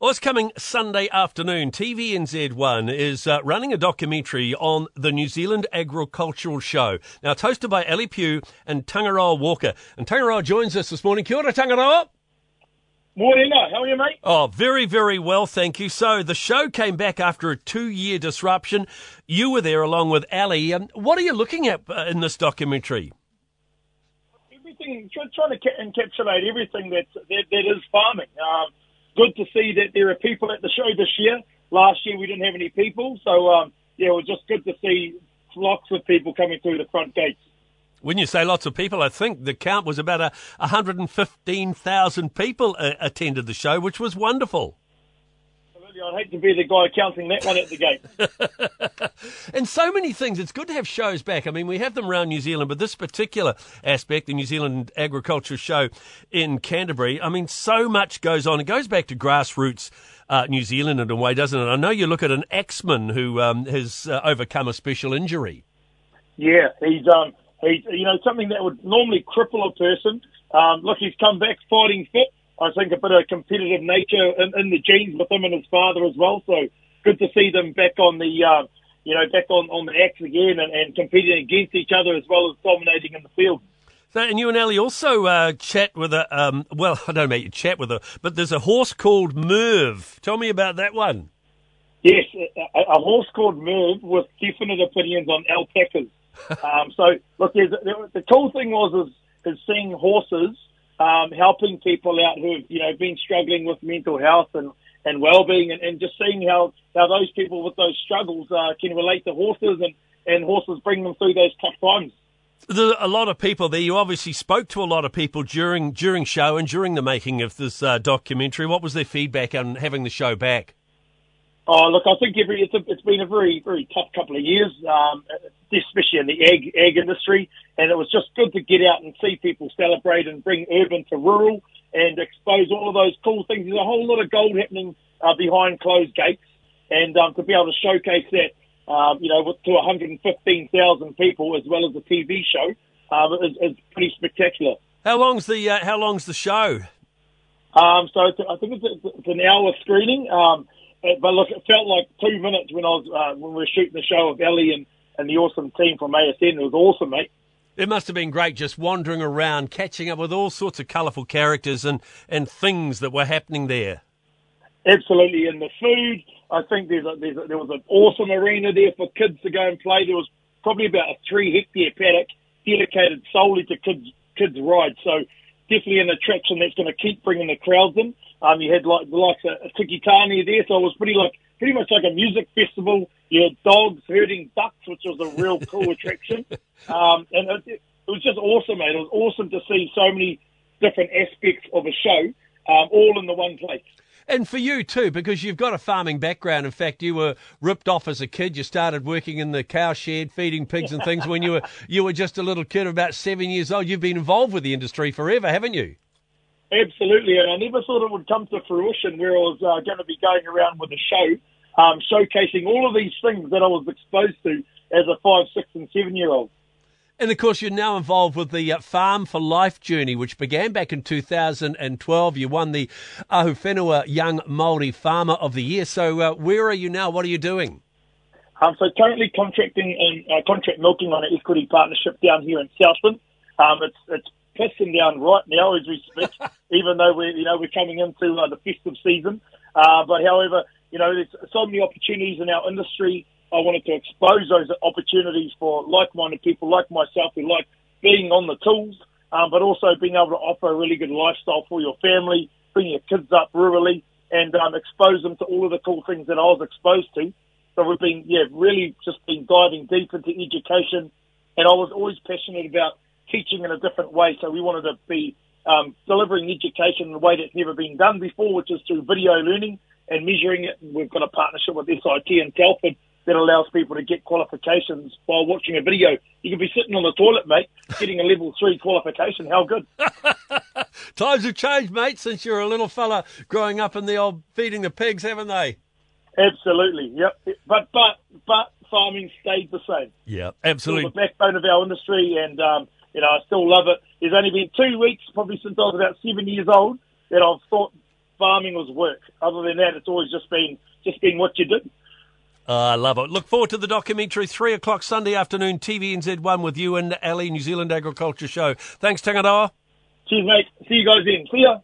Well, it's coming Sunday afternoon. TVNZ1 is uh, running a documentary on the New Zealand Agricultural Show. Now, it's hosted by Ali Pugh and Tangaroa Walker. And Tangaroa joins us this morning. Kia ora, Tangaroa. Morning, how are you, mate? Oh, very, very well, thank you. So, the show came back after a two year disruption. You were there along with Ali. Um, what are you looking at uh, in this documentary? Everything, trying to encapsulate everything that, that, that is farming. Um, good to see that there are people at the show this year. Last year we didn't have any people, so um, yeah, it was just good to see lots of people coming through the front gates. When you say lots of people, I think the count was about a 115,000 people uh, attended the show, which was wonderful. I'd hate to be the guy counting that one at the gate. and so many things. It's good to have shows back. I mean, we have them around New Zealand, but this particular aspect, the New Zealand Agriculture Show in Canterbury, I mean, so much goes on. It goes back to grassroots uh, New Zealand in a way, doesn't it? I know you look at an axeman who um, has uh, overcome a special injury. Yeah, he's um, he's you know something that would normally cripple a person. Um, look, he's come back fighting fit I think a bit of competitive nature in, in the genes with him and his father as well. So good to see them back on the, uh, you know, back on, on the axe again and, and competing against each other as well as dominating in the field. So, and you and Ali also uh, chat with a, um, well, I don't know about you chat with her, but there's a horse called Merv. Tell me about that one. Yes, a, a horse called Merv with definite opinions on alpacas. um, so, look, the cool thing was is, is seeing horses um, helping people out who have, you know, been struggling with mental health and, and well-being and, and just seeing how, how those people with those struggles uh, can relate to horses and, and horses bring them through those tough times. There's a lot of people there. You obviously spoke to a lot of people during during show and during the making of this uh, documentary. What was their feedback on having the show back? Oh, look, I think every it's, a, it's been a very, very tough couple of years, um, especially in the egg egg industry, and it was just good to get out and see people celebrate and bring urban to rural and expose all of those cool things. There's a whole lot of gold happening uh, behind closed gates, and um, to be able to showcase that, um, you know, to 115,000 people as well as the TV show, um, is, is pretty spectacular. How long's the uh, How long's the show? Um, so I think it's, it's an hour screening. Um, but look, it felt like two minutes when I was uh, when we were shooting the show with Ali and, and the awesome team from ASN. It was awesome, mate. It must have been great just wandering around, catching up with all sorts of colourful characters and, and things that were happening there. Absolutely, and the food. I think there's, a, there's a, there was an awesome arena there for kids to go and play. There was probably about a three hectare paddock dedicated solely to kids kids rides. So definitely an attraction that's going to keep bringing the crowds in. Um, you had like the likes of Tiki Taane there, so it was pretty like pretty much like a music festival. You had dogs herding ducks, which was a real cool attraction. Um, and it, it was just awesome, mate. It was awesome to see so many different aspects of a show, um, all in the one place. And for you too, because you've got a farming background. In fact, you were ripped off as a kid. You started working in the cow shed, feeding pigs and things when you were you were just a little kid, about seven years old. You've been involved with the industry forever, haven't you? Absolutely, and I never thought it would come to fruition where I was uh, going to be going around with a show, um, showcasing all of these things that I was exposed to as a five, six, and seven year old. And of course, you're now involved with the uh, Farm for Life journey, which began back in 2012. You won the Ahuwhenua Young Māori Farmer of the Year. So, uh, where are you now? What are you doing? Um, so, currently contracting and uh, contract milking on an equity partnership down here in Southland. Um, it's it's pissing down right now as we speak, even though we're you know we're coming into uh, the festive season. Uh, but however, you know, there's so many opportunities in our industry I wanted to expose those opportunities for like-minded people like myself who like being on the tools, um, but also being able to offer a really good lifestyle for your family, bring your kids up rurally, and um, expose them to all of the cool things that I was exposed to. So we've been, yeah, really just been diving deep into education, and I was always passionate about teaching in a different way. So we wanted to be um, delivering education in a way that's never been done before, which is through video learning and measuring it. We've got a partnership with SIT in Telford that allows people to get qualifications while watching a video. You could be sitting on the toilet, mate, getting a level three qualification. How good? Times have changed, mate, since you're a little fella growing up in the old feeding the pigs, haven't they? Absolutely, yep. But but but farming stayed the same. Yeah, absolutely. The backbone of our industry, and um, you know I still love it. There's only been two weeks, probably since I was about seven years old, that I've thought farming was work. Other than that, it's always just been just been what you did. Uh, I love it. Look forward to the documentary, 3 o'clock Sunday afternoon, TVNZ1 with you and Ali, New Zealand Agriculture Show. Thanks, Tangaroa. Cheers, mate. See you guys in. See ya.